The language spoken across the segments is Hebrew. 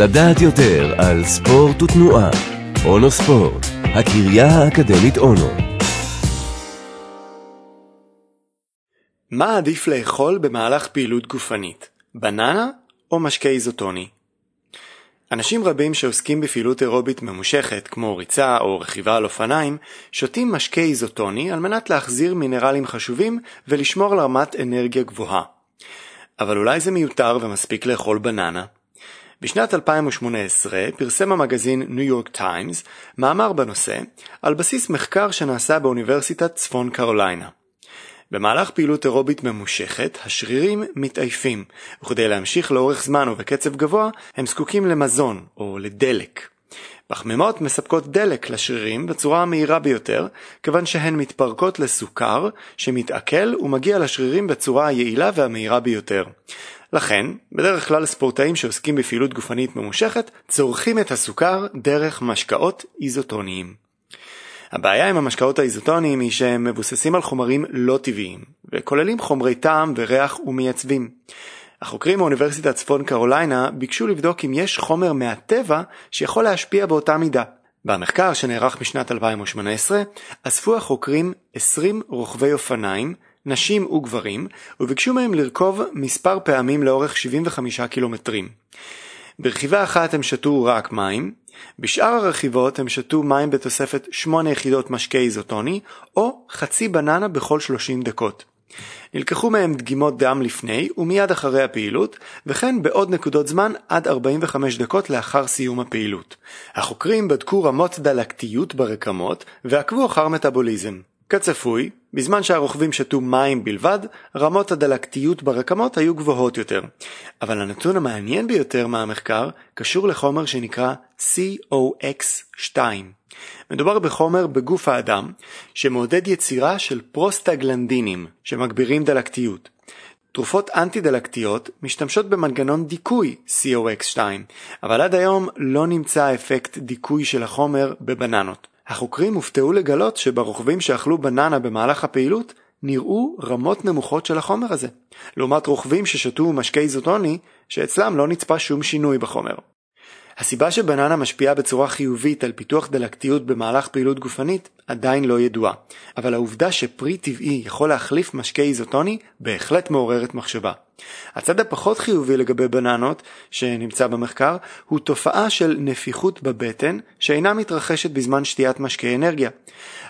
לדעת יותר על ספורט ותנועה. אונו ספורט, הקריה האקדמית אונו. מה עדיף לאכול במהלך פעילות גופנית, בננה או משקה איזוטוני? אנשים רבים שעוסקים בפעילות אירובית ממושכת, כמו ריצה או רכיבה על אופניים, שותים משקה איזוטוני על מנת להחזיר מינרלים חשובים ולשמור על רמת אנרגיה גבוהה. אבל אולי זה מיותר ומספיק לאכול בננה? בשנת 2018 פרסם המגזין ניו יורק טיימס מאמר בנושא על בסיס מחקר שנעשה באוניברסיטת צפון קרוליינה. במהלך פעילות אירובית ממושכת, השרירים מתעייפים, וכדי להמשיך לאורך זמן ובקצב גבוה, הם זקוקים למזון, או לדלק. פחמימות מספקות דלק לשרירים בצורה המהירה ביותר, כיוון שהן מתפרקות לסוכר, שמתעכל ומגיע לשרירים בצורה היעילה והמהירה ביותר. לכן, בדרך כלל ספורטאים שעוסקים בפעילות גופנית ממושכת, צורכים את הסוכר דרך משקאות איזוטוניים. הבעיה עם המשקאות האיזוטוניים היא שהם מבוססים על חומרים לא טבעיים, וכוללים חומרי טעם וריח ומייצבים. החוקרים מאוניברסיטת צפון קרוליינה ביקשו לבדוק אם יש חומר מהטבע שיכול להשפיע באותה מידה. במחקר שנערך בשנת 2018 אספו החוקרים 20 רוכבי אופניים, נשים וגברים, וביקשו מהם לרכוב מספר פעמים לאורך 75 קילומטרים. ברכיבה אחת הם שתו רק מים, בשאר הרכיבות הם שתו מים בתוספת 8 יחידות משקה איזוטוני, או חצי בננה בכל 30 דקות. נלקחו מהם דגימות דם לפני ומיד אחרי הפעילות, וכן בעוד נקודות זמן עד 45 דקות לאחר סיום הפעילות. החוקרים בדקו רמות דלקתיות ברקמות ועקבו אחר מטאבוליזם. כצפוי, בזמן שהרוכבים שתו מים בלבד, רמות הדלקתיות ברקמות היו גבוהות יותר. אבל הנתון המעניין ביותר מהמחקר קשור לחומר שנקרא COX2. מדובר בחומר בגוף האדם שמעודד יצירה של פרוסטגלנדינים שמגבירים דלקתיות. תרופות אנטי-דלקתיות משתמשות במנגנון דיכוי COX2, אבל עד היום לא נמצא אפקט דיכוי של החומר בבננות. החוקרים הופתעו לגלות שברוכבים שאכלו בננה במהלך הפעילות נראו רמות נמוכות של החומר הזה, לעומת רוכבים ששתו משקה איזוטוני שאצלם לא נצפה שום שינוי בחומר. הסיבה שבננה משפיעה בצורה חיובית על פיתוח דלקתיות במהלך פעילות גופנית עדיין לא ידועה, אבל העובדה שפרי טבעי יכול להחליף משקה איזוטוני בהחלט מעוררת מחשבה. הצד הפחות חיובי לגבי בננות שנמצא במחקר הוא תופעה של נפיחות בבטן שאינה מתרחשת בזמן שתיית משקי אנרגיה.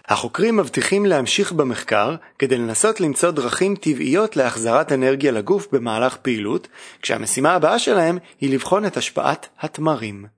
החוקרים מבטיחים להמשיך במחקר כדי לנסות למצוא דרכים טבעיות להחזרת אנרגיה לגוף במהלך פעילות, כשהמשימה הבאה שלהם היא לבחון את השפעת התמרים.